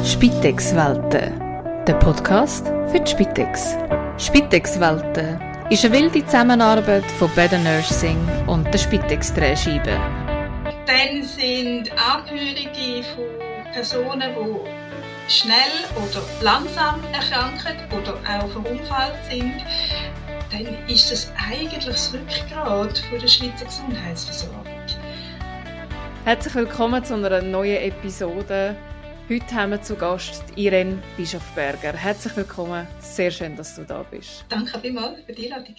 Spitex-Welten, der Podcast für die Spitex. Spitex-Welten ist eine wilde Zusammenarbeit von Better Nursing und der Spitex-Drehscheibe. Dann sind Angehörige von Personen, die schnell oder langsam erkranken oder auch verunfallt sind, dann ist das eigentlich das Rückgrat von der Schweizer Gesundheitsversorgung. Herzlich willkommen zu einer neuen Episode. Heute haben wir zu Gast Irene Bischofberger. Herzlich willkommen, sehr schön, dass du da bist. Danke vielmals für die Einladung.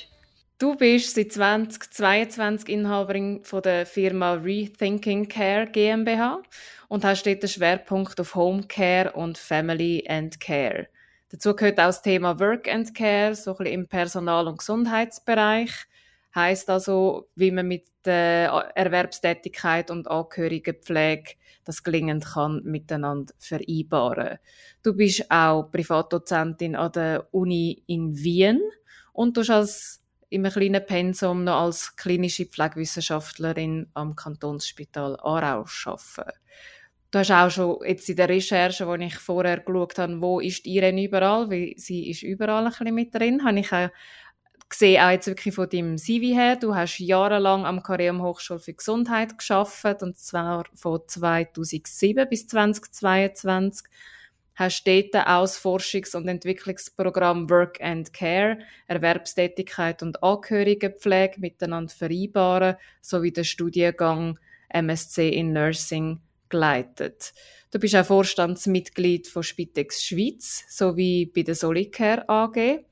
Du bist seit 2022 Inhaberin von der Firma Rethinking Care GmbH und hast dort den Schwerpunkt auf Home Care und Family and Care. Dazu gehört auch das Thema Work and Care, so ein bisschen im Personal- und Gesundheitsbereich heißt also, wie man mit der Erwerbstätigkeit und Angehörigenpflege das gelingend kann miteinander vereinbaren. Du bist auch Privatdozentin an der Uni in Wien und du als im kleinen Pensum noch als klinische Pflegewissenschaftlerin am Kantonsspital Aarau arbeiten. Du hast auch schon jetzt in der Recherche, wo ich vorher geschaut habe, wo ist Irene überall, weil sie ist überall ein bisschen mit drin, habe ich auch sehe auch jetzt wirklich von deinem CV her, du hast jahrelang am Kareum Hochschule für Gesundheit geschafft und zwar von 2007 bis 2022 hast dort auch das Forschungs- und Entwicklungsprogramm Work and Care, Erwerbstätigkeit und Angehörigenpflege miteinander vereinbaren, sowie den Studiengang MSc in Nursing geleitet. Du bist auch Vorstandsmitglied von Spitex Schweiz sowie bei der Solicare AG.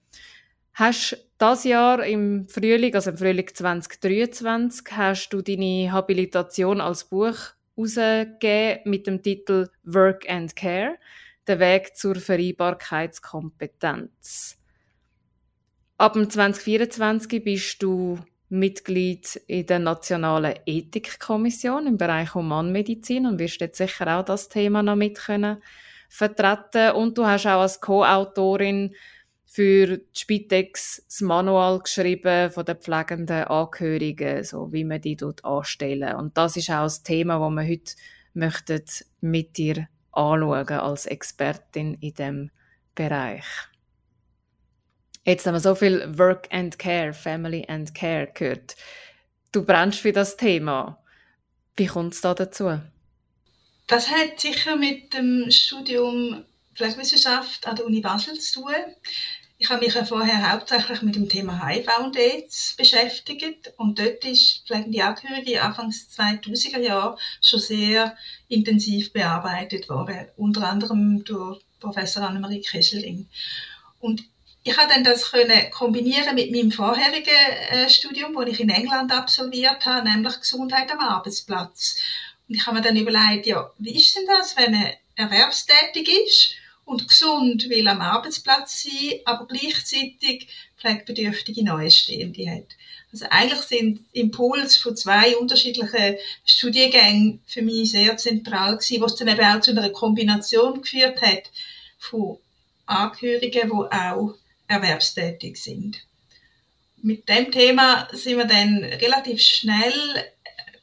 Hast das Jahr im Frühling, also im Frühling 2023, hast du deine Habilitation als Buch herausgegeben mit dem Titel Work and Care, der Weg zur Vereinbarkeitskompetenz. Ab dem 2024 bist du Mitglied in der Nationalen Ethikkommission im Bereich Humanmedizin und wirst jetzt sicher auch das Thema noch mit können vertreten. Und du hast auch als Co-Autorin für die Spitex das Manual geschrieben von den pflegenden Angehörigen, so wie man die dort anstellen. Und das ist auch das Thema, das wir heute möchten mit dir anschauen als Expertin in dem Bereich. Jetzt haben wir so viel Work and Care, Family and Care gehört. Du brennst für das Thema. Wie kommt es da dazu? Das hat sicher mit dem Studium Pflegewissenschaft an der Uni Basel zu tun. Ich habe mich ja vorher hauptsächlich mit dem Thema HIV und AIDS beschäftigt und dort ist pflegende Angehörige Anfangs 2000er Jahre schon sehr intensiv bearbeitet worden, unter anderem durch Professor Annemarie Kesseling. Und ich habe dann das können kombinieren mit meinem vorherigen äh, Studium, das ich in England absolviert habe, nämlich Gesundheit am Arbeitsplatz. Und ich habe mir dann überlegt, ja, wie ist denn das, wenn man erwerbstätig ist und gesund will am Arbeitsplatz sein, aber gleichzeitig pflegebedürftige Neuestehende hat. Also eigentlich sind Impuls von zwei unterschiedlichen Studiengängen für mich sehr zentral gewesen, was dann eben auch zu einer Kombination geführt hat von Angehörigen, die auch erwerbstätig sind. Mit dem Thema sind wir dann relativ schnell,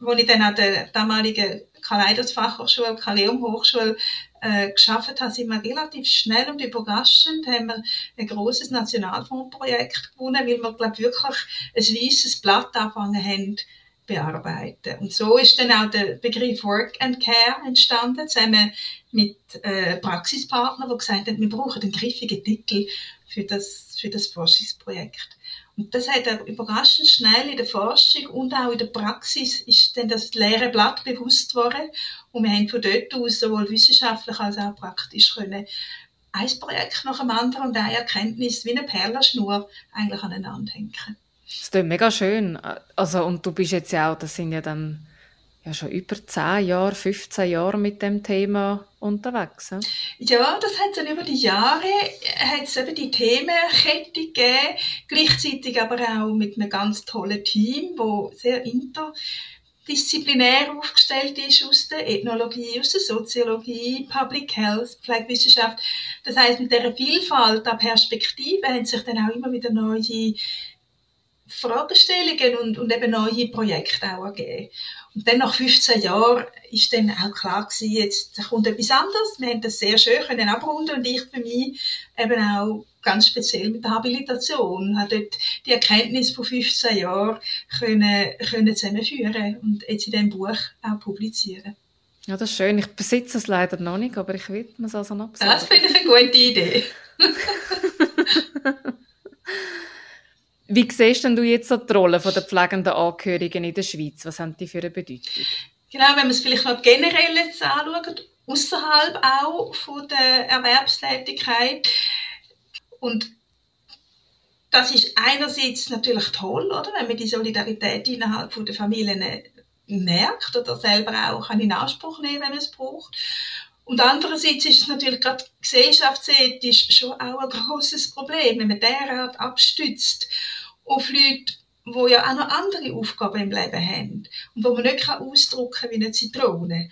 wo ich dann an der damaligen Kaleidos Fachhochschule, Kaleum Hochschule äh, geschafft habe, sind wir relativ schnell und überraschend, haben wir ein großes Nationalfondsprojekt gewonnen, weil wir, glaube wirklich ein weißes Blatt angefangen haben, bearbeiten. Und so ist dann auch der Begriff Work and Care entstanden, zusammen mit äh, Praxispartnern, die gesagt haben, wir brauchen einen griffigen Titel für das, für das Forschungsprojekt. Und das hat er überraschend schnell in der Forschung und auch in der Praxis ist dann das leere Blatt bewusst worden. Und wir haben von dort aus sowohl wissenschaftlich als auch praktisch können ein Projekt nach dem anderen und eine Erkenntnis wie eine Perlenschnur eigentlich aneinander hängen. Das klingt mega schön. Also, und du bist jetzt ja auch, das sind ja dann ja schon über 10 Jahre, 15 Jahre mit dem Thema unterwegs. Ja, ja das hat dann über die Jahre hat es eben die Themenkette gegeben, gleichzeitig aber auch mit einem ganz tollen Team, wo sehr interdisziplinär aufgestellt ist aus der Ethnologie, aus der Soziologie, Public Health, Pflegewissenschaft. Das heißt, mit dieser Vielfalt an Perspektiven haben sich dann auch immer wieder neue Fragestellungen und, und eben neue Projekte auch ergeben. Und dann nach 15 Jahren ist dann auch klar gewesen, jetzt kommt etwas anderes. Wir haben das sehr schön können abrunden und ich für mich eben auch ganz speziell mit der Habilitation habe dort die Erkenntnis von 15 Jahren können, können zusammenführen und jetzt in diesem Buch auch publizieren. Ja, das ist schön. Ich besitze es leider noch nicht, aber ich will es also noch Das finde ich eine gute Idee. Wie siehst denn du jetzt so die Rolle der pflegenden Angehörigen in der Schweiz? Was haben die für eine Bedeutung? Genau, wenn man es vielleicht noch generell jetzt anschaut, außerhalb auch von der Erwerbstätigkeit. Und das ist einerseits natürlich toll, oder? wenn man die Solidarität innerhalb der Familien merkt oder selber auch in Anspruch nehmen, wenn man es braucht. Und andererseits ist es natürlich gerade gesellschaftsethisch schon auch ein großes Problem, wenn man derart abstützt auf Leute, die ja auch noch andere Aufgaben im Leben haben und wo man nicht ausdrücken kann wie eine Zitrone.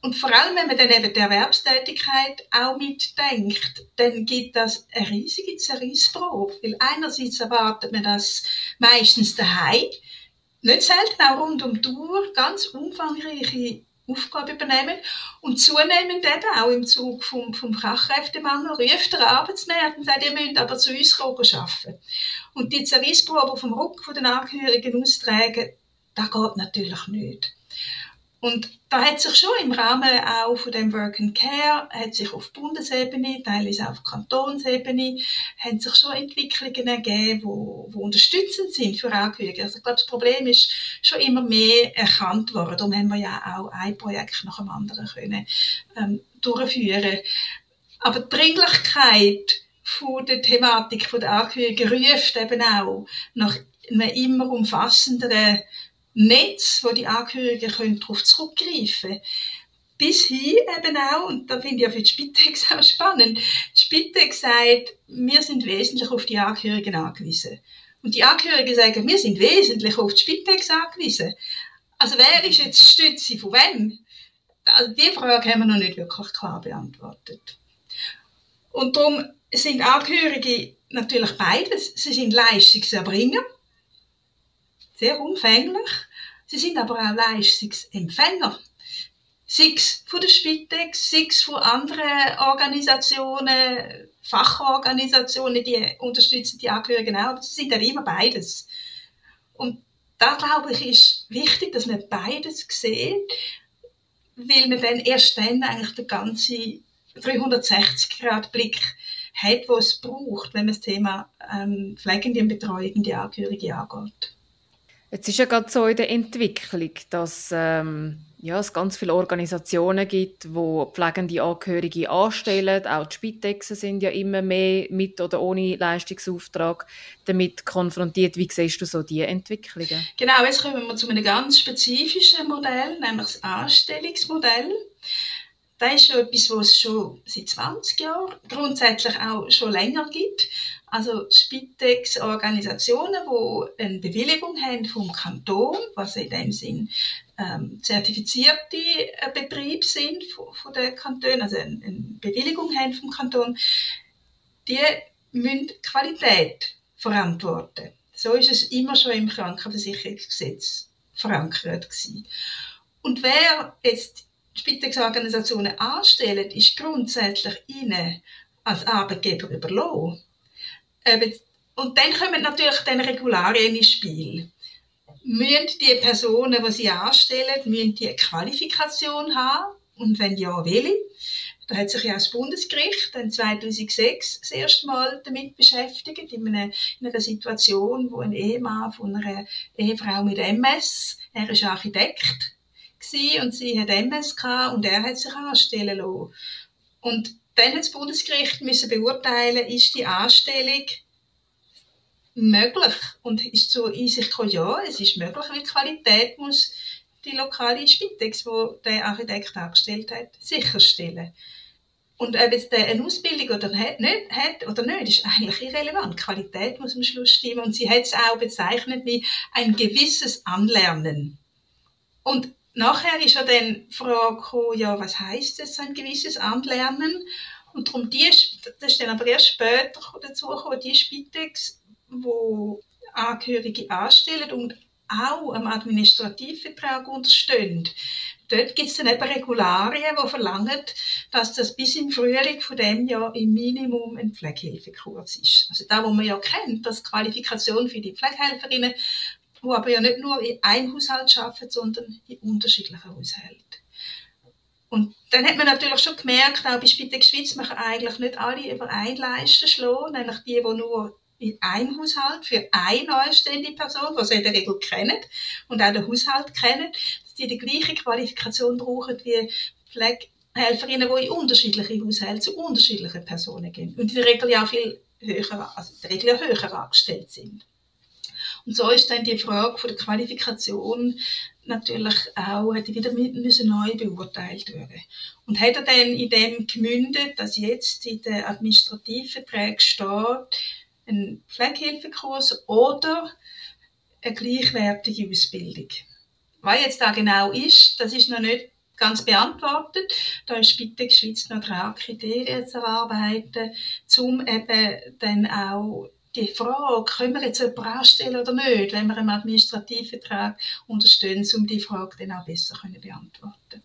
Und vor allem, wenn man dann eben die Erwerbstätigkeit auch mitdenkt, dann gibt das eine riesige Zerrissprobe. Weil einerseits erwartet man das meistens daheim, nicht selten auch rund um die Uhr, ganz umfangreiche Aufgabe übernehmen. Und zunehmend eben auch im Zug vom, vom Fachkräftemangel ruft der Arbeitsmarkt und sagt, ihr müsst aber zu uns kommen arbeiten. Und die Zerrissprobe vom Rücken der Angehörigen austragen, das geht natürlich nicht. Und da hat sich schon im Rahmen auch von dem Work and Care, hat sich auf Bundesebene, teilweise auf Kantonsebene, haben sich schon Entwicklungen ergeben, wo, wo unterstützend sind für Angehörige. Also ich glaube, das Problem ist schon immer mehr erkannt worden. Darum haben wir ja auch ein Projekt nach dem anderen können, ähm, durchführen. Aber die Dringlichkeit von der Thematik von der Angehörigen ruft eben auch nach einem immer umfassenderen Netz, wo die Angehörigen darauf zurückgreifen können. Bis hin eben auch, und da finde ich ja für die Spitex auch spannend, die Spitex sagt, wir sind wesentlich auf die Angehörigen angewiesen. Und die Angehörigen sagen, wir sind wesentlich auf die Spitex angewiesen. Also wer ist jetzt die Stütze von wem? Also die Frage haben wir noch nicht wirklich klar beantwortet. Und darum sind Angehörige natürlich beides. Sie sind Leistungserbringer, sehr umfänglich. Sie sind aber auch Leistungsempfänger. Sechs von der Spitex, sechs von anderen Organisationen, Fachorganisationen, die unterstützen die Angehörigen auch, aber sie sind ja immer beides. Und da glaube ich, ist wichtig, dass man beides sieht, weil man dann erst dann eigentlich den ganzen 360-Grad-Blick hat, was es braucht, wenn man das Thema ähm, pflegende und betreuende Angehörige angeht. Jetzt ist ja gerade so in der Entwicklung, dass ähm, ja, es ganz viele Organisationen gibt, wo pflegende Angehörige anstellen. Auch die Spitexen sind ja immer mehr mit oder ohne Leistungsauftrag damit konfrontiert. Wie siehst du so diese Entwicklungen? Genau, jetzt kommen wir zu einem ganz spezifischen Modell, nämlich das Anstellungsmodell. Das ist schon etwas, was es schon seit 20 Jahren grundsätzlich auch schon länger gibt. Also Spitex-Organisationen, die eine Bewilligung haben vom Kanton, was in dem Sinn ähm, zertifizierte äh, Betriebe sind von, von den Kantonen, also eine, eine Bewilligung haben vom Kanton, die müssen Qualität verantworten. So ist es immer schon im Krankenversicherungsgesetz verankert gewesen. Und wer jetzt Spitex-Organisationen anstellt, ist grundsätzlich ihnen als Arbeitgeber überlassen. Und dann kommen natürlich dann Regularien ins Spiel. Müssen die Personen, die sie anstellen, müssen die Qualifikation haben? Und wenn ja, welche? Da hat sich ja das Bundesgericht dann 2006 das erste Mal damit beschäftigt, in einer, in einer Situation, wo ein Ehemann von einer Ehefrau mit MS, er ist Architekt, und sie hat MS gehabt und er hat sich anstellen lassen. Und dann hat das Bundesgericht müssen beurteilen, ist die Anstellung möglich und ist zur Einsicht gekommen, ja, es ist möglich, weil die Qualität muss die lokale Spitex, wo der Architekt angestellt hat, sicherstellen. Und ob jetzt der eine Ausbildung oder nicht, hat oder nicht, ist eigentlich irrelevant. Die Qualität muss am Schluss stimmen. Und sie hat es auch bezeichnet wie ein gewisses Anlernen. Und nachher ist ja dann die Frage gekommen, ja, was heißt das, ein gewisses Anlernen? Und darum, die, das ist dann aber erst später dazu gekommen, die Spitex, wo Angehörige anstellen und auch am Administrativvertrag unterstehen. Dort gibt es dann eben Regularien, die verlangen, dass das bis im Frühling von dem Jahr im Minimum ein Pflegehilfekurs ist. Also da, wo man ja kennt, dass Qualifikation für die Pflegehelferinnen, die aber ja nicht nur in einem Haushalt arbeiten, sondern in unterschiedlichen Haushalten. Und dann hat man natürlich schon gemerkt, auch bei Spitex Schweiz, man kann eigentlich nicht alle über ein Leisten schlagen, nämlich die, die nur in einem Haushalt für eine anstehende Person, die sie in der Regel kennen und auch den Haushalt kennen, dass die die gleiche Qualifikation brauchen wie Pflegehelferinnen, die in unterschiedliche Haushalte zu unterschiedlichen Personen gehen und in der Regel ja viel höher, also in der Regel ja höher angestellt sind. Und so ist dann die Frage von der Qualifikation natürlich auch, hätte wieder müssen neu beurteilt werden. Und hat er dann in dem gemündet, dass jetzt in den Administrativverträgen steht, ein Pflegehilfekurs oder eine gleichwertige Ausbildung. Was jetzt da genau ist, das ist noch nicht ganz beantwortet. Da ist bitte Schweiz noch dran, Kriterien zu erarbeiten, um eben dann auch die Frage, können wir jetzt jemanden anstellen oder nicht, wenn wir einen Administrativvertrag unterstehen, um die Frage dann auch besser können beantworten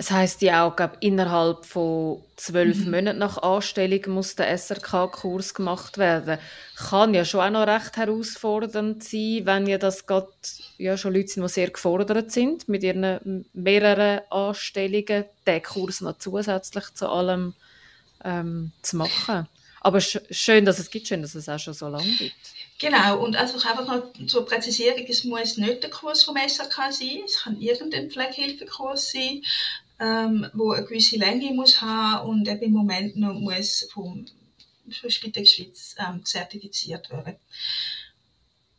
es heißt ja auch, glaub, innerhalb von zwölf mhm. Monaten nach Anstellung muss der SRK-Kurs gemacht werden. Kann ja schon auch noch recht herausfordernd sein, wenn ja das gerade ja, schon Leute sind, die sehr gefordert sind mit ihren mehreren Anstellungen, den Kurs noch zusätzlich zu allem ähm, zu machen. Aber sch schön, dass es gibt, schön, dass es auch schon so lange gibt. Genau, und also einfach noch zur Präzisierung, es muss nicht der Kurs vom SRK sein, es kann irgendein Pflegehilfekurs sein ähm, wo eine gewisse Länge muss haben und eben im Moment noch muss vom Spitex Schweiz ähm, zertifiziert werden.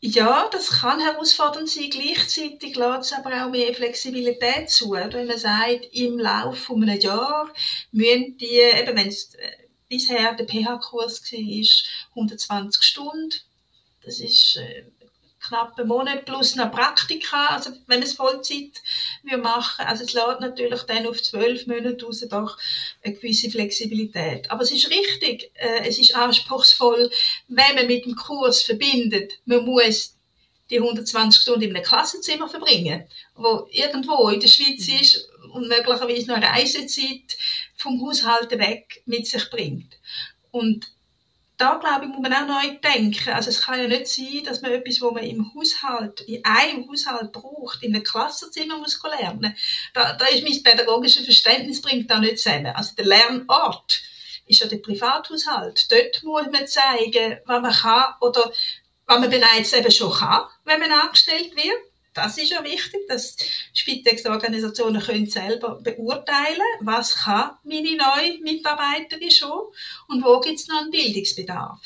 Ja, das kann herausfordernd sein. Gleichzeitig lässt es aber auch mehr Flexibilität zu. Wenn man sagt, im Laufe von einem Jahr müssen die, eben wenn es bisher der PH-Kurs war, 120 Stunden, das ist äh, knapp einen Monat plus noch Praktika, also wenn man es Vollzeit wir machen, also es lädt natürlich dann auf zwölf Monate raus doch eine gewisse Flexibilität. Aber es ist richtig, äh, es ist anspruchsvoll, wenn man mit dem Kurs verbindet, man muss die 120 Stunden in einem Klassenzimmer verbringen, wo irgendwo in der Schweiz mhm. ist und möglicherweise noch eine Reisezeit vom Haushalt weg mit sich bringt. Und da glaube ich, muss man auch neu denken. Also es kann ja nicht sein, dass man etwas, was man im Haushalt, in einem Haushalt braucht, in einem Klassenzimmer muss lernen. Da, da ist mein pädagogisches Verständnis bringt da nicht zusammen. Also der Lernort ist ja der Privathaushalt. Dort muss man zeigen, was man kann oder was man bereits eben schon kann, wenn man angestellt wird das ist ja wichtig, dass Spitex-Organisationen können selber beurteilen, was kann meine neue Mitarbeiterin schon und wo gibt es noch einen Bildungsbedarf.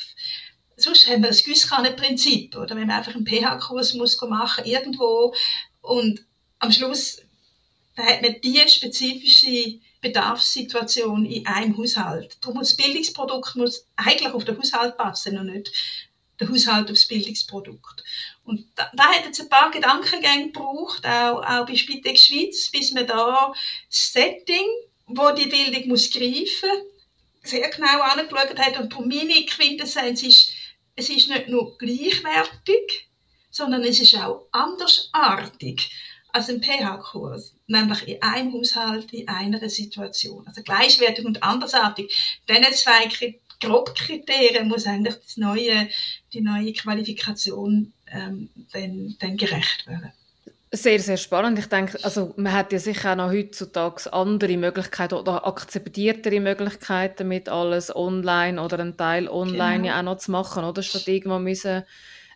Sonst haben wir ein gewisses Prinzip, oder wenn man einfach einen PH-Kurs muss machen irgendwo und am Schluss hat man die spezifische Bedarfssituation in einem Haushalt. Darum muss das Bildungsprodukt muss eigentlich auf den Haushalt passen und nicht der Haushalt aufs Bildungsprodukt. Und da, da hat jetzt ein paar Gedankengänge gebraucht, auch, auch bei Spitex Schweiz, bis man da das Setting, wo die Bildung muss greifen, sehr genau angeschaut hat. Und darum meine Quintessenz ist, es ist nicht nur gleichwertig, sondern es ist auch andersartig als ein PH-Kurs, nämlich in einem Haushalt, in einer Situation. Also gleichwertig und andersartig. Diese zwei Grobkriterien muss eigentlich das neue, die neue Qualifikation ähm, dann, dann gerecht werden. Sehr, sehr spannend. Ich denke, also man hat ja sicher auch noch heutzutage andere Möglichkeiten oder akzeptiertere Möglichkeiten, mit alles online oder einen Teil online genau. ja auch noch zu machen, oder statt irgendwo müssen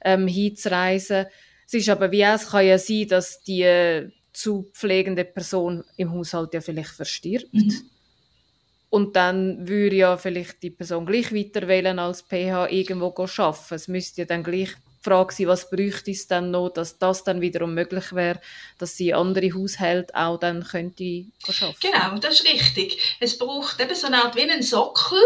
ähm, hinzureisen. Es ist aber wie es kann ja sein, dass die zu pflegende Person im Haushalt ja vielleicht verstirbt. Mhm. Und dann würde ja vielleicht die Person gleich weiter wählen als PH irgendwo arbeiten. Es müsste ja dann gleich die Frage sein, was bräuchte es dann noch, dass das dann wiederum möglich wäre, dass sie andere Haushalte auch dann könnte arbeiten. Genau, das ist richtig. Es braucht eben so eine Art wie einen Sockel,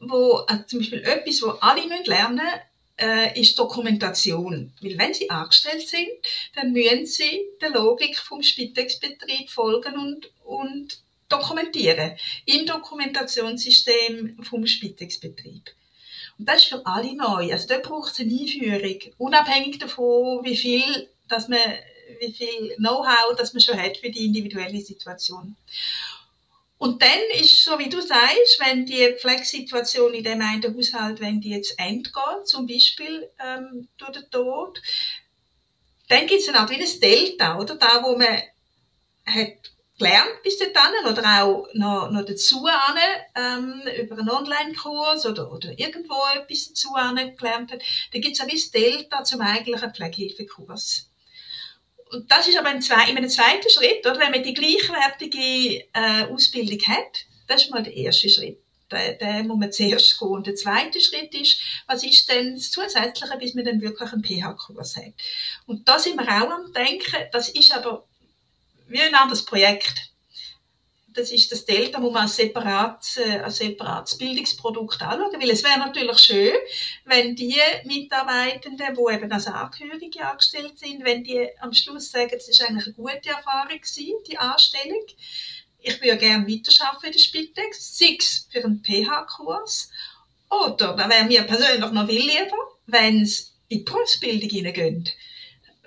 wo also zum Beispiel etwas, wo alle lernen müssen, äh, ist Dokumentation. Weil wenn sie angestellt sind, dann müssen sie der Logik vom Spitex-Betrieb folgen und, und dokumentieren. Im Dokumentationssystem vom Spitex-Betrieb. Und das ist für alle neu. Also dort braucht es eine Einführung, unabhängig davon, wie viel, dass man, wie viel Know-how, das man schon hat für die individuelle Situation. Und dann ist so, wie du sagst, wenn die Pflegesituation in dem einen Haushalt, wenn die jetzt endgeht, zum Beispiel ähm, durch den Tod, dann gibt es eine Art wie ein Delta, oder? Da, wo man hat gelernt bis dahin oder auch noch, noch dazu an, ähm, über einen Online-Kurs oder, oder irgendwo etwas dazu gelernt hat, dann gibt es ein Delta zum eigentlichen Pflegehilfekurs. Und das ist aber ein zwei, in einem zweiten Schritt, oder? wenn man die gleichwertige äh, Ausbildung hat, das ist mal der erste Schritt. Den, den muss man zuerst gehen. Und der zweite Schritt ist, was ist denn das Zusätzliche, bis man dann wirklich einen PH-Kurs hat. Und da sind wir auch am Denken, das ist aber wie ein anderes Projekt. Das ist das Delta, muss man als separates, äh, als separates Bildungsprodukt anschauen. Weil es wäre natürlich schön, wenn die Mitarbeitenden, die eben als Angehörige angestellt sind, wenn die am Schluss sagen, es ist eigentlich eine gute Erfahrung gewesen, die Anstellung. Ich würde gerne weiterarbeiten in der Spitex, sei es für einen PH-Kurs oder, da wäre mir persönlich noch viel lieber, wenn es in die Berufsbildung hineingehen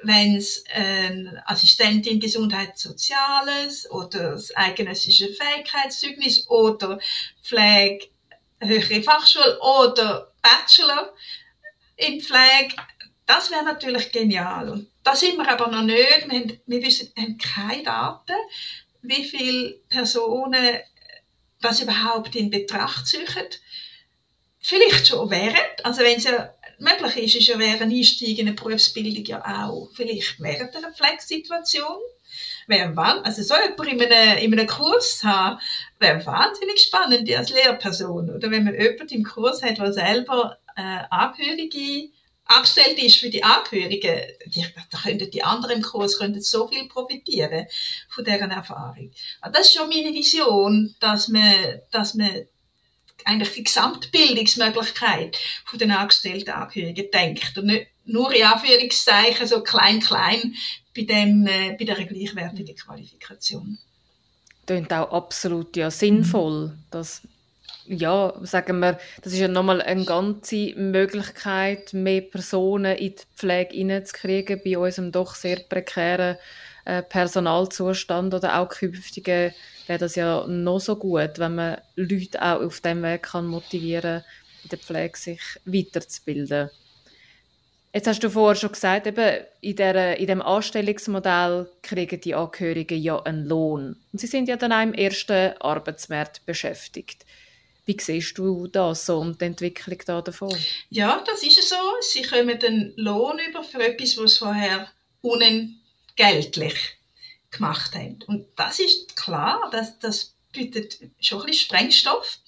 wenn es eine Assistentin Gesundheit Soziales oder das eidgenössische Fähigkeitszeugnis oder Pflege höhere Fachschule oder Bachelor in Pflege, das wäre natürlich genial. Und da sind wir aber noch nicht. Wir haben, wir wissen, haben keine Daten, wie viele Personen das überhaupt in Betracht ziehen. Vielleicht schon während, also wenn sie möglich ist, ist ja während Einstieg in eine Berufsbildung ja auch vielleicht während einer Pflegesituation. Wäre also so jemand in einem, in einem Kurs haben, wäre wahnsinnig spannend als Lehrperson. Oder wenn man jemanden im Kurs hat, der selber äh, Angehörige angestellt ist für die Angehörigen, die, da könnten die anderen im Kurs könnten so viel profitieren von deren Erfahrung. Aber das ist schon meine Vision, dass man, dass man eigentlich die Gesamtbildungsmöglichkeit von den angestellten Angehörigen denkt und nicht nur in Anführungszeichen so klein klein bei dem äh, bei der gleichwertigen Qualifikation. Klingt auch absolut ja sinnvoll, dass ja, sagen wir, das ist ja nochmal eine ganze Möglichkeit, mehr Personen in die Pflege hineinzukriegen bei unserem doch sehr prekären äh, Personalzustand oder auch künftigen wäre das ja noch so gut, wenn man Leute auch auf dem Weg kann motivieren in der Pflege sich weiterzubilden. Jetzt hast du vorher schon gesagt, eben in, der, in dem Anstellungsmodell kriegen die Angehörigen ja einen Lohn. Und sie sind ja dann auch im ersten Arbeitsmarkt beschäftigt. Wie siehst du das so und die Entwicklung da davon? Ja, das ist so. Sie kommen den Lohn über für etwas, was vorher unentgeltlich gemacht haben. Und das ist klar, dass das bietet schon ein bisschen Sprengstoff,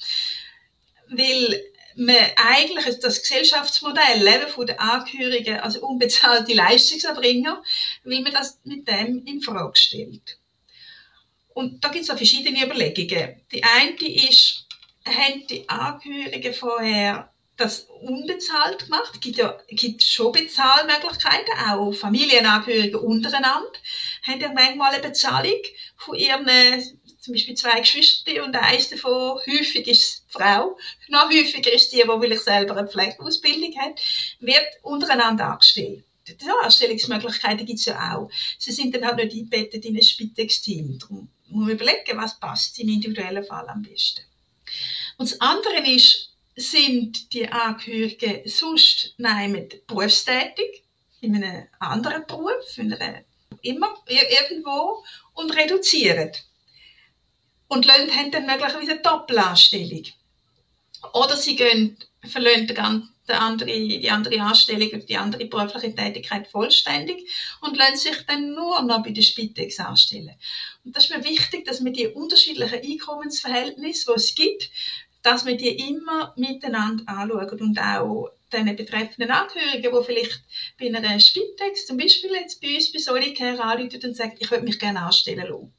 weil man eigentlich das Gesellschaftsmodell Leben von den Angehörigen, also unbezahlte Leistungserbringer, weil man das mit dem in Frage stellt. Und da gibt es auch verschiedene Überlegungen. Die eine ist, haben die Angehörigen vorher das unbezahlt gemacht. Es gibt ja gibt schon Bezahlmöglichkeiten, auch Familienangehörige untereinander haben ja manchmal eine Bezahlung von ihren, zum Beispiel zwei Geschwistern und eins davon, häufig ist die Frau, noch häufiger ist die, die vielleicht selber eine Pflegeausbildung hat, wird untereinander angestellt. Ja, Anstellungsmöglichkeiten gibt es ja auch. Sie sind dann halt nicht eingebettet in ein Spitex-Team. Darum muss man überlegen, was passt im individuellen Fall am besten. Und das andere ist, sind die Angehörigen sonst nein, berufstätig, in einem anderen Beruf, in einer, immer irgendwo und reduzieren. Und Leute haben dann möglicherweise eine Doppelanstellung. Oder sie gehen, verlieren die andere, die andere Anstellung die andere berufliche Tätigkeit vollständig und lassen sich dann nur noch bei der Spitex anstellen. Und das ist mir wichtig, dass wir die unterschiedlichen Einkommensverhältnisse, die es gibt, dass wir die immer miteinander anschauen und auch den betreffenden Angehörigen, die vielleicht bei einer Spitex, zum Beispiel jetzt bei uns bei Solicare anrufen und sagen, ich würde mich gerne anstellen lassen.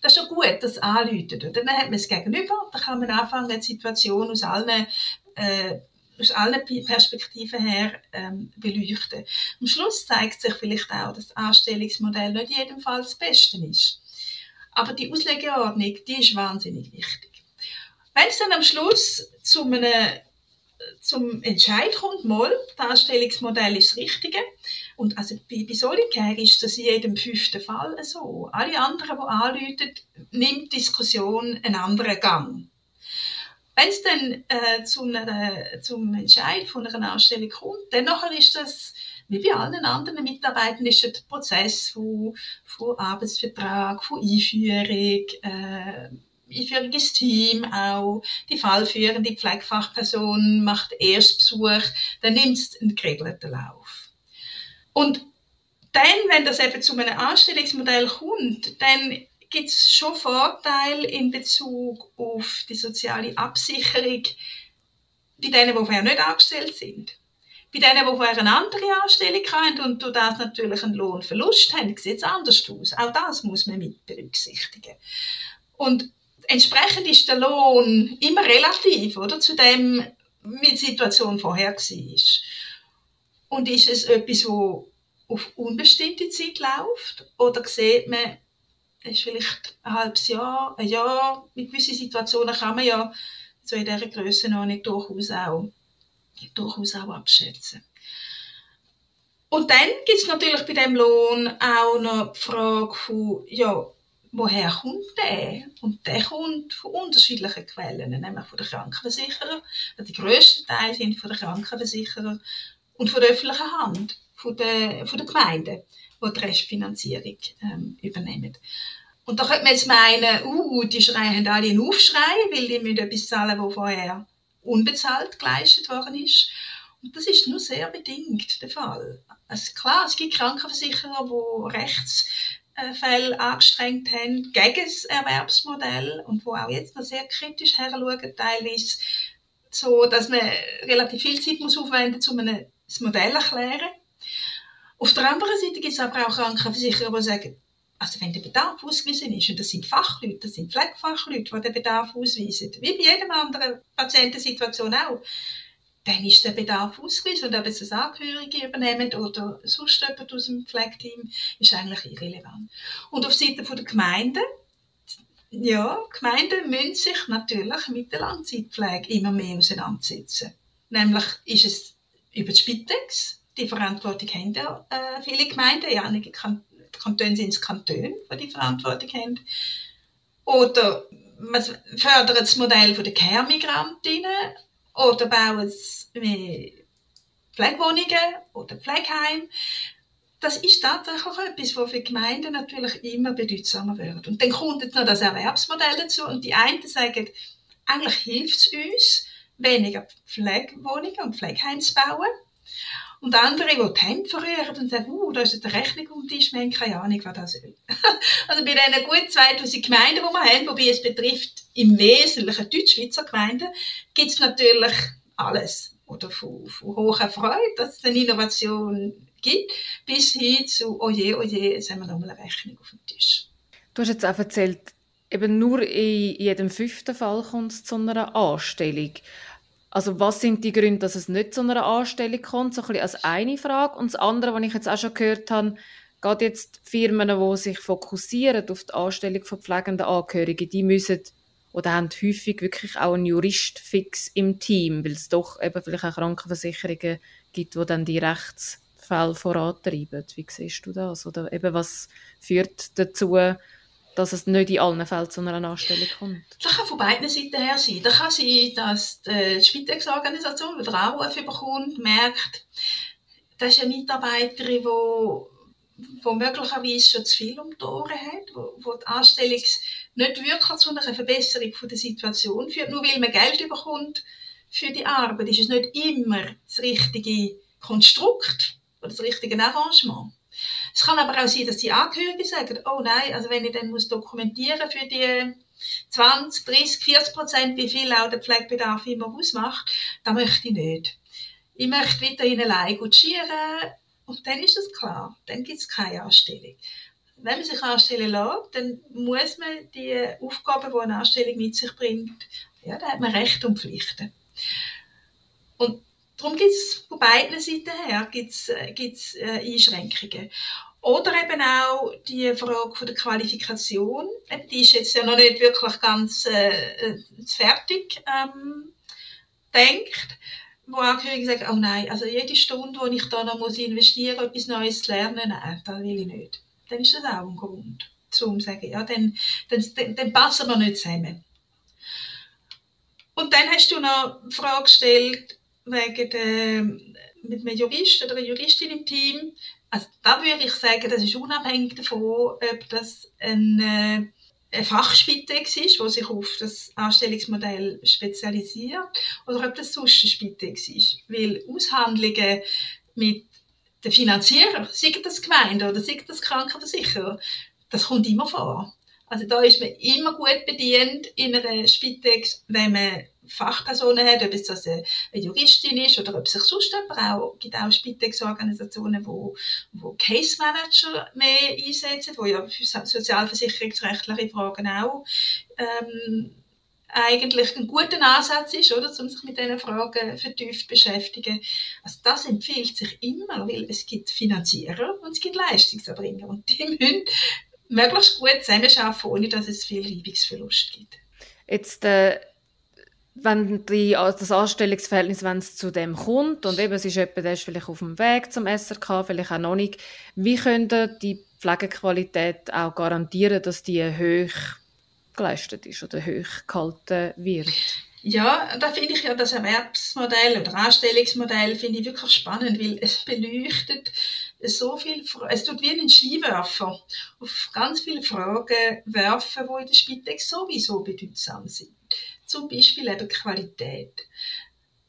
Das ist schon gut, das anrufen. Und dann hat man es gegenüber, dann kann man anfangen, die Situation aus allen, äh, aus allen Perspektiven her ähm, beleuchten. Am Schluss zeigt sich vielleicht auch, dass das Anstellungsmodell nicht Fall das Beste ist. Aber die Auslegeordnung, die ist wahnsinnig wichtig. Wenn es dann am Schluss zu einem zum Entscheid kommt, mal, das Anstellungsmodell ist das Richtige. Und also bei, bei Solitär ist das in jedem fünften Fall so. Alle anderen, die anrufen, nimmt die Diskussion einen anderen Gang. Wenn es dann äh, zu einer, zum Entscheid von einer Anstellung kommt, dann ist das wie bei allen anderen Mitarbeitern ist der Prozess von, von Arbeitsvertrag, von Einführung, äh, Einführung ins Team auch, die fallführende Pflegefachperson macht Erstbesuch, dann nimmt es einen geregelten Lauf. Und dann, wenn das eben zu einem Anstellungsmodell kommt, dann gibt es schon Vorteile in Bezug auf die soziale Absicherung bei denen, die vorher nicht angestellt sind. Bei denen, die vorher eine andere Anstellung haben und durch das natürlich einen Lohnverlust haben, sieht es anders aus. Auch das muss man mit berücksichtigen. Und entsprechend ist der Lohn immer relativ, oder, zu dem, wie die Situation vorher war. Und ist es etwas, wo auf unbestimmte Zeit läuft? Oder sieht man, es ist vielleicht ein halbes Jahr, ein Jahr, mit gewissen Situationen kann man ja so in dieser Grössenordnung durchaus auch durchaus auch abschätzen. Und dann gibt es natürlich bei dem Lohn auch noch die Frage von, ja, woher kommt der? Und der kommt von unterschiedlichen Quellen, nämlich von den Krankenversicherern. Die grössten Teil sind von den Krankenversicherern und von der öffentlichen Hand, von den, von den Gemeinden, die die Restfinanzierung ähm, übernehmen. Und da könnte man jetzt meinen, uh, die Schreie haben alle einen Aufschrei, weil die müssen etwas zahlen, wo vorher unbezahlt geleistet worden ist. Und das ist nur sehr bedingt der Fall. Also klar, es gibt Krankenversicherer, die Rechtsfälle angestrengt haben gegen das Erwerbsmodell und wo auch jetzt noch sehr kritisch heranschauen, teilweise so, dass man relativ viel Zeit muss aufwenden muss, um ein Modell zu erklären. Auf der anderen Seite gibt es aber auch Krankenversicherer, die sagen, also wenn der Bedarf ausgewiesen ist, und das sind Fachleute, das sind Pflegefachleute, die den Bedarf ausweisen, wie bei jedem anderen Patientensituation auch, dann ist der Bedarf ausgewiesen. Und ob es Angehörige übernehmen oder sonst jemand aus dem Pflegeteam, ist eigentlich irrelevant. Und auf Seite der Gemeinden, ja, Gemeinden müssen sich natürlich mit der Langzeitpflege immer mehr auseinandersetzen. Nämlich ist es über die Spitex, die Verantwortung haben ja äh, viele Gemeinden, ja, einige Kantone sind es Kantone, die die Verantwortung haben. Oder man fördert das Modell der Care-Migrantinnen oder bauen mehr Pflegewohnungen oder Pflegeheim. Das ist tatsächlich etwas, was für Gemeinden natürlich immer bedeutsamer wird. Und dann kommt jetzt noch das Erwerbsmodell dazu und die einen sagen, eigentlich hilft es uns, weniger Pflegewohnungen und Pflegeheime zu bauen. Und andere, die die Hände verrühren und sagen, uh, da ist eine Rechnung um Tisch, wir haben keine Ahnung, was das ist. also bei diesen gut 2000 Gemeinden, die wir haben, wobei es betrifft im Wesentlichen Deutschschweizer Gemeinden, gibt es natürlich alles. Oder von, von hoher Freude, dass es eine Innovation gibt, bis hin zu, oh je, oh je, jetzt haben wir nochmal eine Rechnung auf dem Tisch. Du hast jetzt auch erzählt, eben nur in jedem fünften Fall kommt es zu einer Anstellung. Also was sind die Gründe, dass es nicht zu einer Anstellung kommt? So ein bisschen als eine Frage. Und das andere, was ich jetzt auch schon gehört habe, geht jetzt Firmen, die sich fokussieren auf die Anstellung von pflegenden Angehörigen, die müssen oder haben häufig wirklich auch einen Jurist fix im Team, weil es doch eben vielleicht auch Krankenversicherungen gibt, die dann die Rechtsfälle vorantreiben. Wie siehst du das? Oder eben was führt dazu, dass es nicht in allen Fällen zu einer Anstellung kommt? Das kann von beiden Seiten her sein. Das kann sein, dass die Spitex-Organisation, die Anruf bekommt, merkt, das ist eine Mitarbeiterin, die wo möglicherweise schon zu viel um die Ohren hat, wo, wo die Anstellung nicht wirklich zu einer Verbesserung von der Situation führt. Nur weil man Geld bekommt für die Arbeit, ist es nicht immer das richtige Konstrukt oder das richtige Arrangement. Es kann aber auch sein, dass die Angehörigen sagen, oh nein, also wenn ich dann muss dokumentieren für die 20, 30, 40 Prozent, wie viel auch der Pflegebedarf immer ausmacht, dann möchte ich nicht. Ich möchte weiterhin allein kutschieren und dann ist es klar, dann gibt es keine Anstellung. Wenn man sich anstellen lässt, dann muss man die Aufgaben, die eine Anstellung mit sich bringt, ja, da hat man Recht und Pflichten. Und Darum gibt es von beiden Seiten her gibt's, äh, gibt's, äh, Einschränkungen. Oder eben auch die Frage von der Qualifikation. Die ist jetzt ja noch nicht wirklich ganz äh, äh fertig ähm, denkt. Wo Angehörige sagen, oh nein, also jede Stunde, die ich da noch muss investieren muss, etwas Neues zu lernen, nein, das will ich nicht. Dann ist das auch ein Grund, um zu sagen, ja, dann, dann, dann passen wir nicht zusammen. Und dann hast du noch die Frage gestellt, wegen der, mit einem Jurist oder einer Juristin im Team. Also da würde ich sagen, das ist unabhängig davon, ob das ein, äh, ein Fachspitex ist, der sich auf das Anstellungsmodell spezialisiert, oder ob das sonst ein Spitex ist. Weil Aushandlungen mit den Finanzierern, sei das Gemeinde oder sei das Krankenversicherer, das kommt immer vor. Also da ist man immer gut bedient in einer Spitex, wenn man Fachpersonen hat, ob es das eine, Juristin ist oder ob sich sonst jemand auch, gibt auch Spitex-Organisationen, wo, wo Case Manager mehr einsetzen, wo ja für sozialversicherungsrechtliche Fragen auch ähm, eigentlich ein guter Ansatz ist, oder, um sich mit diesen Fragen vertieft zu beschäftigen. Also das empfiehlt sich immer, weil es gibt Finanzierer und es gibt Leistungserbringer und die müssen möglichst gut zusammenarbeiten, ohne dass es viel Reibungsverlust gibt. Jetzt äh, wenn die, das Anstellungsverhältnis, wenn es zu dem kommt und eben es ist jemand, der ist vielleicht auf dem Weg zum SRK, vielleicht auch noch nicht, wie können die Pflegequalität auch garantieren, dass die hoch geleistet ist oder hoch gehalten wird? Ja, da finde ich ja das Erwerbsmodell oder Anstellungsmodell finde ich wirklich spannend, weil es beleuchtet so viel, es tut wie ein Skiwerfer auf ganz viele Fragen werfen, die in der Spitex sowieso bedeutsam sind zum Beispiel eben Qualität.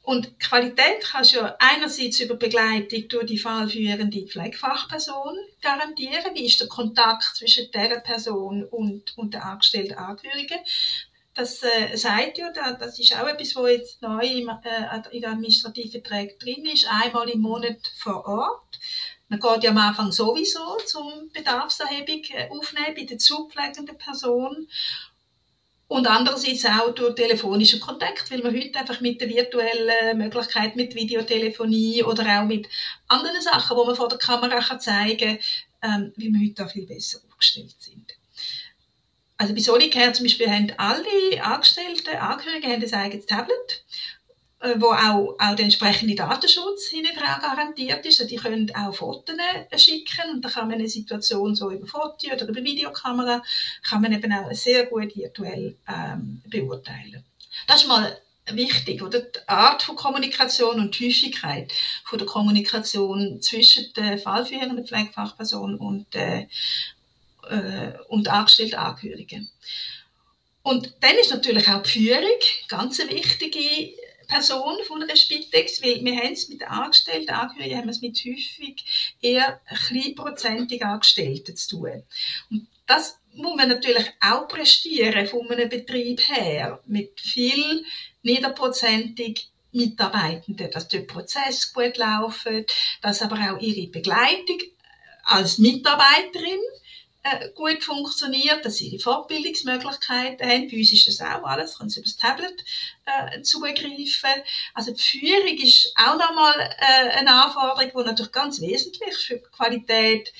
Und Qualität kannst du ja einerseits über Begleitung durch die fallführende Pflegefachperson garantieren. Wie ist der Kontakt zwischen der Person und, und der angestellten Angehörigen? Das äh, sagt ja, das ist auch etwas, was jetzt neu im, äh, in den administrativen Verträgen drin ist, einmal im Monat vor Ort. Man geht ja am Anfang sowieso zum Bedarfserhebung äh, aufnehmen bei der zupflegenden Person. Und andererseits auch durch telefonischen Kontakt, weil man heute einfach mit der virtuellen Möglichkeit, mit Videotelefonie oder auch mit anderen Sachen, wo man vor der Kamera kann zeigen kann, ähm, wie wir heute auch viel besser aufgestellt sind. Also bei Solicare zum Beispiel haben alle Angestellten, Angehörigen haben ein eigenes Tablet wo auch, auch der entsprechende Datenschutz hinten dran garantiert ist. Die können auch Fotos äh, schicken und da kann man eine Situation so über Foto oder über Videokamera kann man eben auch sehr gut virtuell ähm, beurteilen. Das ist mal wichtig, oder? Die Art von Kommunikation und die Häufigkeit von der Kommunikation zwischen der fallführenden Pflegefachperson und, äh, äh, und angestellten Angehörigen. Und dann ist natürlich auch die Führung ganz eine wichtige Person von einer Spitex, weil wir haben es mit Angestellten, Angehörigen haben wir es mit häufig eher kleinprozentigen Angestellten zu tun. Und das muss man natürlich auch prestieren von einem Betrieb her, mit viel niederprozentig Mitarbeitenden, dass der Prozess gut läuft, dass aber auch ihre Begleitung als Mitarbeiterin gut funktioniert, dass sie die Fortbildungsmöglichkeiten haben. Bei uns ist das auch alles, können sie über das Tablet äh, zugreifen. Also die Führung ist auch nochmal äh, eine Anforderung, die natürlich ganz wesentlich für die Qualität,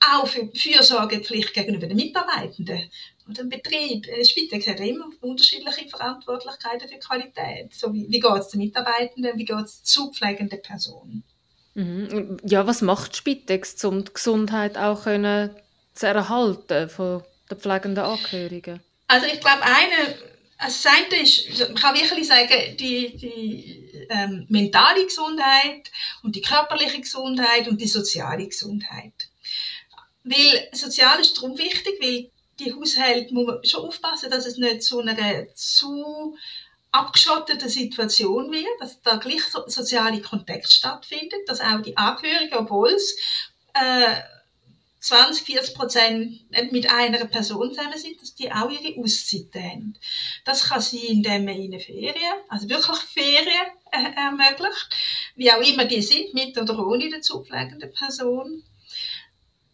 auch für die Fürsorgepflicht gegenüber den Mitarbeitenden und ein Betrieb, ein Spitex hat immer unterschiedliche Verantwortlichkeiten für Qualität. So wie, wie geht es den Mitarbeitenden, wie geht es zu pflegenden Personen. Mhm. Ja, was macht Spitex, um die Gesundheit auch können zu erhalten von den pflegenden Angehörigen? Also ich glaube, eine, also das eine ist, man kann wirklich sagen, die, die ähm, mentale Gesundheit und die körperliche Gesundheit und die soziale Gesundheit. Weil sozial ist darum wichtig, weil die Haushalte muss man schon aufpassen, dass es nicht zu einer zu abgeschotteten Situation wird, dass da gleich so, soziale Kontakt stattfindet, dass auch die Angehörigen, obwohl es äh, 20, 40 Prozent mit einer Person zusammen sind, dass die auch ihre Auszeiten haben. Das kann sein, indem man ihnen Ferien, also wirklich Ferien äh, ermöglicht, wie auch immer die sind, mit oder ohne die zupflegende Person.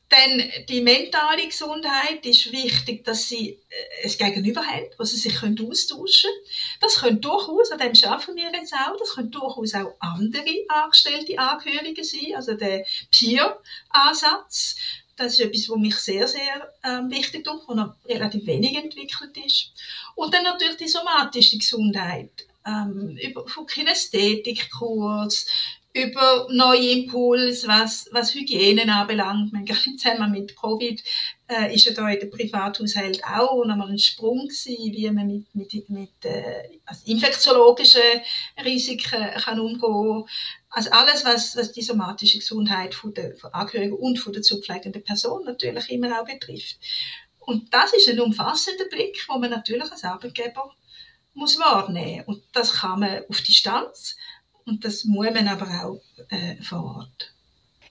Dann die mentale Gesundheit ist wichtig, dass sie äh, es Gegenüber haben, wo sie sich können austauschen können. Das können durchaus, an dem arbeiten wir jetzt auch, das können durchaus auch andere angestellte Angehörige sein, also der Peer-Ansatz das ist etwas, was mich sehr, sehr ähm, wichtig tut, was noch relativ wenig entwickelt ist. Und dann natürlich die somatische Gesundheit. ähm, über von Kinästhetikkurs, über neue Impulse, was, was Hygiene anbelangt. Man gerade zusammen mit Covid äh, ist ja da in der Privathaushalt auch nochmal ein Sprung gewesen, wie man mit, mit, mit äh, also infektiologischen Risiken kann umgehen also alles, was, was die somatische Gesundheit von der von Angehörigen und von der zupflegenden Person natürlich immer auch betrifft. Und das ist ein umfassender Blick, wo man natürlich als Arbeitgeber muss wahrnehmen. Und das kann man auf Distanz und das muss man aber auch äh, vor Ort.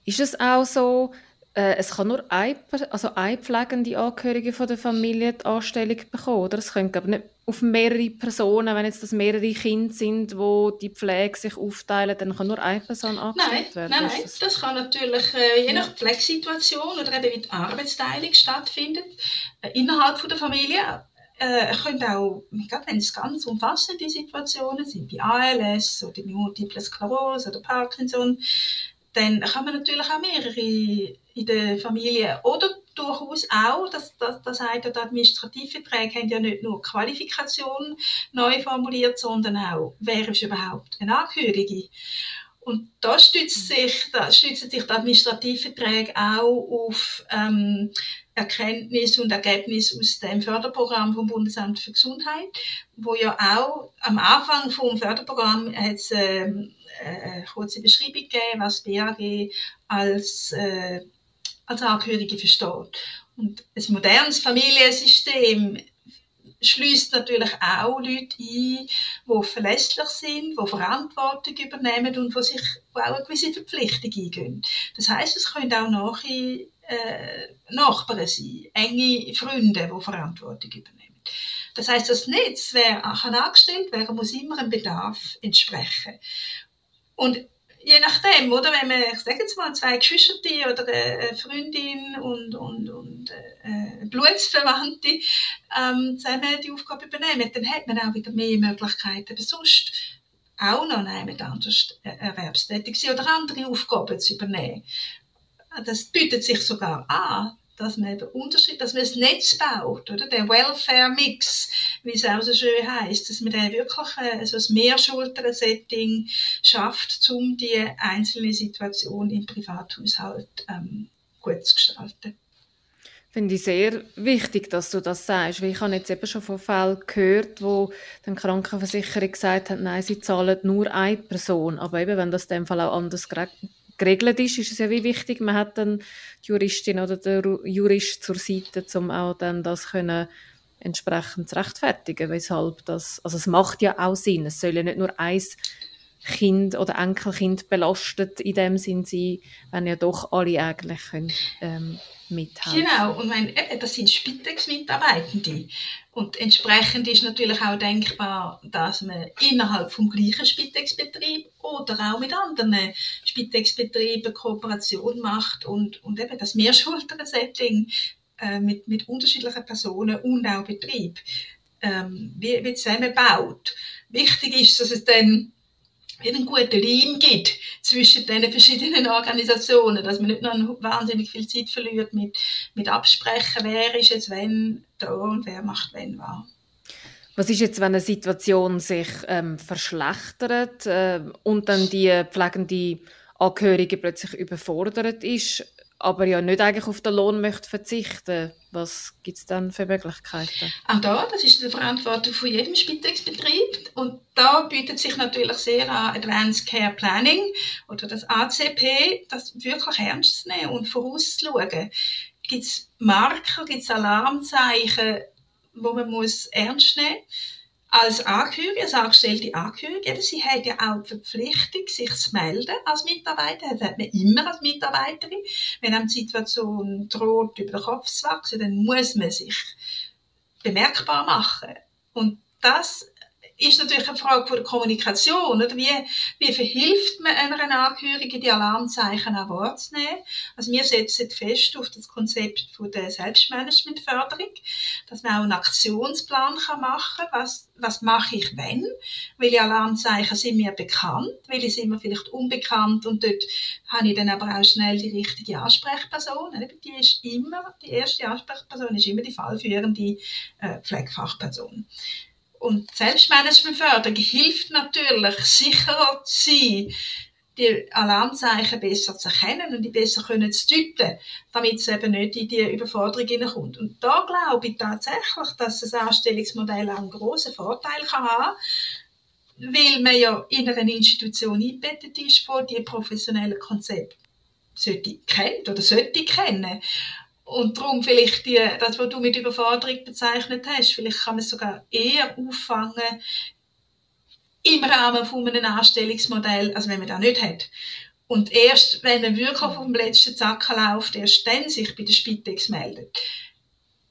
Ist es auch so, äh, es kann nur ein, also eine pflegende Angehörige von der Familie die Anstellung bekommen, oder? Es können aber nicht auf mehrere Personen, wenn jetzt das mehrere Kinder sind, wo die Pflege sich aufteilen, dann kann nur eine Person angestellt werden. Nein, nein, das? das? kann natürlich äh, je nach Pflegesituation oder eben wie die Arbeitsteilung stattfindet äh, innerhalb von der Familie äh, können auch, gerade wenn es ganz umfassende Situationen sind, wie ALS oder wie Multiple Sklerose oder Parkinson, dann kann man natürlich auch mehrere in der Familie oder durchaus auch, das, das, ja, die Administrativverträge haben ja nicht nur Qualifikation neu formuliert, sondern auch, wer ist überhaupt ein Angehörige. Und da stützt sich, da stützen sich die Administrativverträge auch auf ähm, Erkenntnis und Ergebnis aus dem Förderprogramm vom Bundesamt für Gesundheit, wo ja auch am Anfang vom Förderprogramm hat es ähm, eine kurze Beschreibung gegeben, was BAG als, äh, als Angehörige versteht. Und ein modernes Familiensystem schließt natürlich auch Leute ein, die verlässlich sind, die Verantwortung übernehmen und die sich wo auch eine gewisse Verpflichtung eingehen. Das heißt, es können auch nachher, äh, Nachbarn sein, enge Freunde, die Verantwortung übernehmen. Das heißt, das Netz, wer angestellt werden, muss immer einem Bedarf entsprechen. Und je nachdem, oder, wenn man, ich sage jetzt mal, zwei Geschwister oder eine Freundin und, und, und äh, Blutsverwandte ähm, zusammen die Aufgabe übernehmen, dann hat man auch wieder mehr Möglichkeiten, aber sonst auch noch jemand anders erwerbstätig sein oder andere Aufgaben zu übernehmen. Das bietet sich sogar an dass man eben Unterschied, dass man ein Netz baut, oder? Der Welfare-Mix, wie es auch so schön heisst, dass man dann wirklich äh, so ein Mehrschultern-Setting schafft, um die einzelne Situation im Privathaushalt ähm, gut zu gestalten. Finde ich sehr wichtig, dass du das sagst, weil ich habe jetzt eben schon von Fällen gehört, wo die Krankenversicherung gesagt hat, nein, sie zahlen nur eine Person, aber eben, wenn das in dem Fall auch anders geregelt ist, ist es ja wie wichtig, man hat dann die Juristin oder der Jurist zur Seite, um auch dann das können entsprechend zu rechtfertigen, weshalb das, also es macht ja auch Sinn, es soll ja nicht nur ein Kind oder Enkelkind belastet in dem Sinn sein, wenn ja doch alle eigentlich können, ähm, mithelfen. Genau, und mein, das sind Spitex-Mitarbeitende. Und entsprechend ist natürlich auch denkbar, dass man innerhalb vom gleichen Spitex-Betrieb oder auch mit anderen Spitex-Betrieben Kooperation macht und, und eben das Mehrschultern-Setting äh, mit, mit unterschiedlichen Personen und auch Betrieb ähm, wie, wie zusammenbaut. Wichtig ist, dass es dann einen guten Reim gibt zwischen den verschiedenen Organisationen, dass man nicht noch wahnsinnig viel Zeit verliert mit, mit Absprechen, wer ist jetzt wenn da und wer macht wenn was. Was ist jetzt, wenn eine Situation sich ähm, verschlechtert äh, und dann die pflegende Angehörige plötzlich überfordert ist? Aber ja nicht eigentlich auf den Lohn möchte verzichten was gibt es dann für Möglichkeiten? Auch da, das ist die Verantwortung von jedem Spitexbetrieb und da bietet sich natürlich sehr an Advanced Care Planning oder das ACP, das wirklich ernst zu nehmen und vorauszuschauen. Gibt es Marker, gibt es Alarmzeichen, wo man muss ernst nehmen muss? Als Angehörige, als angestellte Angehörige, sie hat ja auch die Verpflichtung, sich zu melden als Mitarbeiter. Das hat man immer als Mitarbeiterin. Wenn einem die Situation droht, über den Kopf zu wachsen, dann muss man sich bemerkbar machen. Und das ist natürlich eine Frage der Kommunikation. Oder? Wie, wie verhilft man einer Angehörigen, die Alarmzeichen an wahrzunehmen? Also wir setzen fest auf das Konzept von der Selbstmanagementförderung, dass man auch einen Aktionsplan machen kann, was, was mache ich wenn? Welche Alarmzeichen sind mir bekannt? Welche sind mir vielleicht unbekannt? Und dort habe ich dann aber auch schnell die richtige Ansprechperson. Die ist immer, die erste Ansprechperson ist immer die fallführende äh, Pflegefachperson. Und Selbstmanagementförderung hilft natürlich, sicherer zu sein, die Alarmzeichen besser zu erkennen und die besser können zu deuten, damit es eben nicht in die Überforderung hineinkommt. Und da glaube ich tatsächlich, dass das Anstellungsmodell auch einen grossen Vorteil kann haben weil man ja in einer Institution eingebettet ist, wo die professionellen Konzepte sollte kennt oder sollte kennen. Und darum vielleicht die, das, was du mit Überforderung bezeichnet hast, vielleicht kann man es sogar eher auffangen im Rahmen von einem Anstellungsmodell, als wenn man das nicht hat. Und erst, wenn man wirklich auf dem letzten Zacken läuft, erst dann sich bei der Spitex meldet.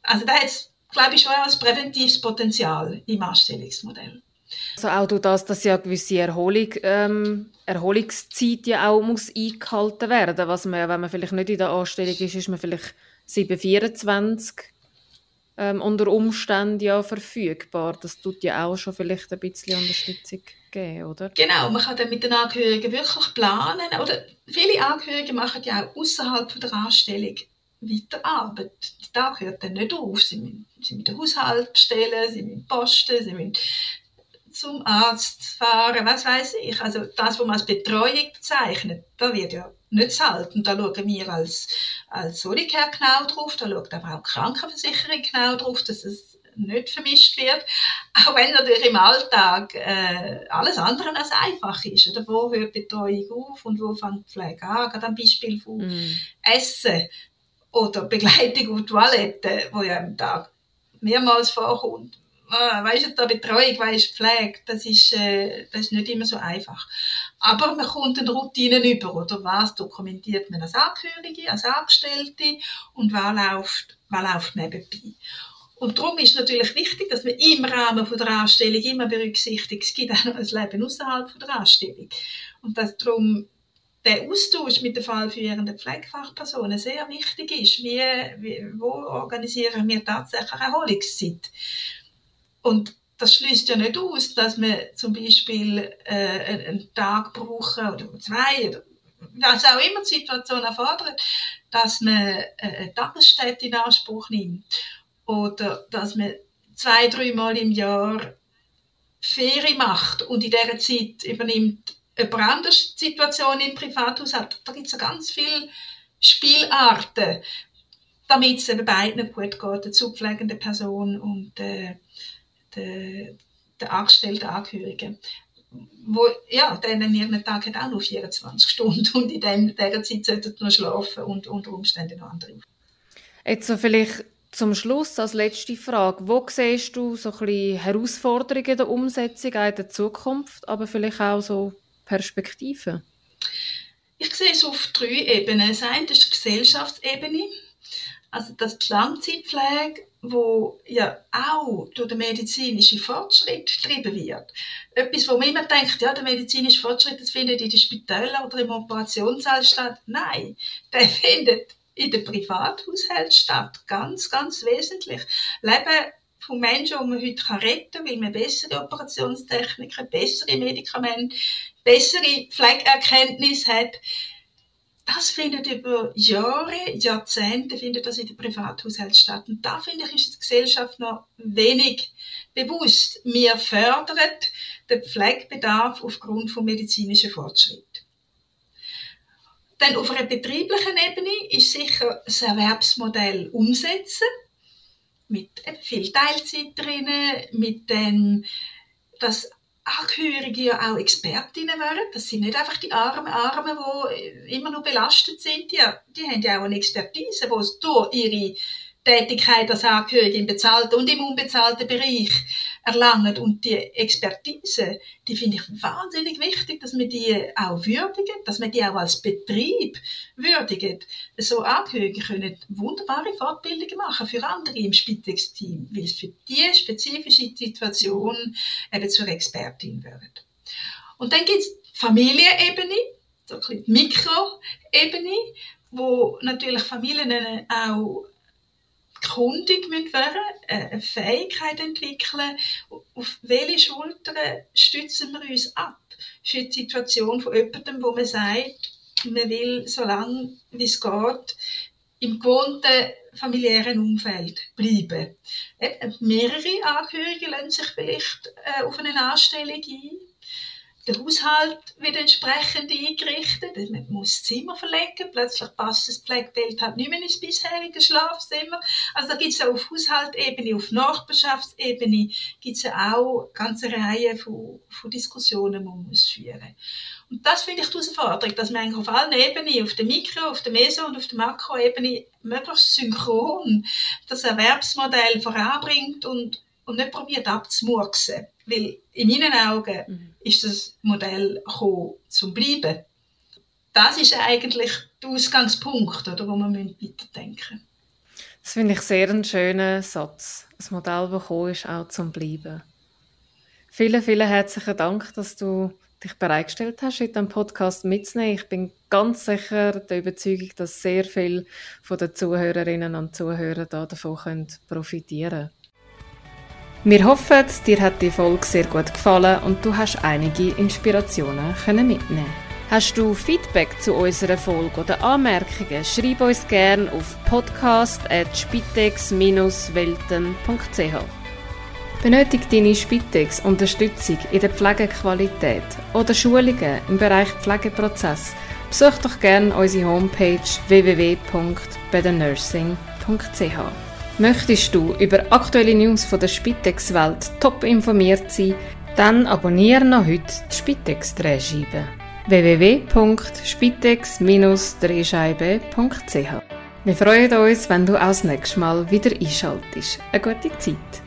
Also da hat glaube ich, schon ein präventives Potenzial im Anstellungsmodell. Also auch durch das, dass ja gewisse Erholung, ähm, Erholungszeit ja auch muss eingehalten werden man, wenn man vielleicht nicht in der Anstellung ist, ist man vielleicht 724 ähm, unter Umständen ja verfügbar. Das tut ja auch schon vielleicht ein bisschen Unterstützung geben, oder? Genau, man kann dann mit den Angehörigen wirklich planen. Oder viele Angehörige machen ja auch außerhalb der Anstellung weiterarbeit. Der Tag hört dann nicht auf. Sie müssen, sie müssen den Haushalt bestellen, sie müssen posten, sie müssen zum Arzt fahren, was weiß ich. Also das, was man als Betreuung bezeichnet, da wird ja nicht. Und da schauen wir als, als Solitär genau drauf, da schaut aber auch die Krankenversicherung genau drauf, dass es nicht vermischt wird. Auch wenn natürlich im Alltag äh, alles andere als einfach ist. Oder wo hört Betreuung auf und wo fängt die Pflege an? Gerade am Beispiel von mm. Essen oder Begleitung auf die Toilette, wo ja am Tag mehrmals vorkommt ah, weißt du, da Betreuung, weißt Pflege, das ist, äh, das ist nicht immer so einfach. Aber man kommt eine Routine über, oder was dokumentiert man als Angehörige, als Angestellte und was läuft, was läuft nebenbei. Und darum ist natürlich wichtig, dass man im Rahmen der Anstellung immer berücksichtigt, es gibt auch noch ein Leben außerhalb der Anstellung. Und dass darum der Austausch mit den fallführenden Pflegefachpersonen sehr wichtig ist. Wie, wie, wo organisieren wir tatsächlich Erholungszeit? Und das schließt ja nicht aus, dass man zum Beispiel äh, einen Tag brauchen oder zwei oder was auch immer die Situation erfordert, dass man äh, eine Tagesstätte in Anspruch nimmt oder dass man zwei, dreimal im Jahr Ferien macht und in dieser Zeit übernimmt jemand anders die Situation im Privathaushalt. Da gibt es ja ganz viele Spielarten, damit es eben beiden gut geht, der zu pflegende Person und äh, der, der angestellten Angehörigen wo, ja, dann an ihrem Tag hat auch nur 24 Stunden und in dem, dieser Zeit sollten sie noch schlafen und unter Umständen noch andere. Jetzt so vielleicht zum Schluss als letzte Frage. Wo siehst du so ein bisschen Herausforderungen der Umsetzung in der Zukunft, aber vielleicht auch so Perspektiven? Ich sehe es auf drei Ebenen. Das eine ist die Gesellschaftsebene, also dass die Langzeitpflege wo ja auch durch den medizinischen Fortschritt getrieben wird. Etwas, wo man immer denkt, ja, der medizinische Fortschritt, das findet in den Spitälern oder im Operationssaal statt. Nein, der findet in den Privathaushalten statt. Ganz, ganz wesentlich. Leben von Menschen, die man heute retten kann, weil man bessere Operationstechniken, bessere Medikamente, bessere Pflegeerkenntnis hat das findet über Jahre, Jahrzehnte findet das in den Privathaushalten statt. Und da finde ich, ist die Gesellschaft noch wenig bewusst. Wir fördern den Pflegebedarf aufgrund von medizinischen Fortschritt. Dann auf einer betrieblichen Ebene ist sicher das Erwerbsmodell umsetzen. Mit viel Teilzeit drinnen, mit dem, dass Angehörige ja auch Expertinnen wären. Das sind nicht einfach die armen Armen, die immer nur belastet sind. Die, die haben ja auch eine Expertise, die durch ihre Tätigkeit als Angehörige im bezahlten und im unbezahlten Bereich erlangen. Und die Expertise, die finde ich wahnsinnig wichtig, dass man die auch würdigen, dass man die auch als Betrieb würdigen. So Angehörige können wunderbare Fortbildungen machen für andere im Spitex-Team, weil es für die spezifische Situation eben zur Expertin wird. Und dann gibt es Familienebene, so ein bisschen Mikroebene, wo natürlich Familien auch kundig müssen werden, äh, eine Fähigkeit entwickeln, auf welche Schultern stützen wir uns ab? Für die Situation von jemandem, wo man sagt, man will so lange wie es geht im gewohnten familiären Umfeld bleiben. Mehrere Angehörige lassen sich vielleicht äh, auf eine Anstellung ein der Haushalt wird entsprechend eingerichtet. Man muss das Zimmer verlegen. Plötzlich passt das Pflegebild halt nicht mehr ins bisherige Schlafzimmer. Also da gibt es auf Haushaltebene, auf Nachbarschaftsebene gibt es auch eine ganze Reihe von, von Diskussionen, die man muss führen Und das finde ich die Herausforderung, dass man eigentlich auf allen Ebenen, auf der Mikro-, auf der Meso- und auf der Makroebene möglichst synchron das Erwerbsmodell voranbringt und, und nicht probiert abzumurksen. Weil in meinen Augen mhm. Ist das Modell gekommen, zum Bleiben. Das ist eigentlich der Ausgangspunkt, oder, wo man weiterdenken müssen. Das finde ich sehr einen schönen Satz. Das Modell, das gekommen ist, auch zum Bleiben. Vielen, vielen herzlichen Dank, dass du dich bereitgestellt hast, heute am Podcast mitzunehmen. Ich bin ganz sicher der Überzeugung, dass sehr viele von den Zuhörerinnen und Zuhörern davon profitieren können. Wir hoffen, dir hat die Folge sehr gut gefallen und du hast einige Inspirationen mitnehmen. Hast du Feedback zu unserer Folge oder Anmerkungen? Schreib uns gerne auf podcast.spitex-welten.ch. Benötigt deine Spitex Unterstützung in der Pflegequalität oder Schulungen im Bereich Pflegeprozess? Besuch doch gerne unsere Homepage www.betternursing.ch. Möchtest du über aktuelle News von der Spitex-Welt top informiert sein, dann abonniere noch heute die Spitex-Drehscheibe www.spitex-drehscheibe.ch Wir freuen uns, wenn du auch das nächste Mal wieder einschaltest. Eine gute Zeit!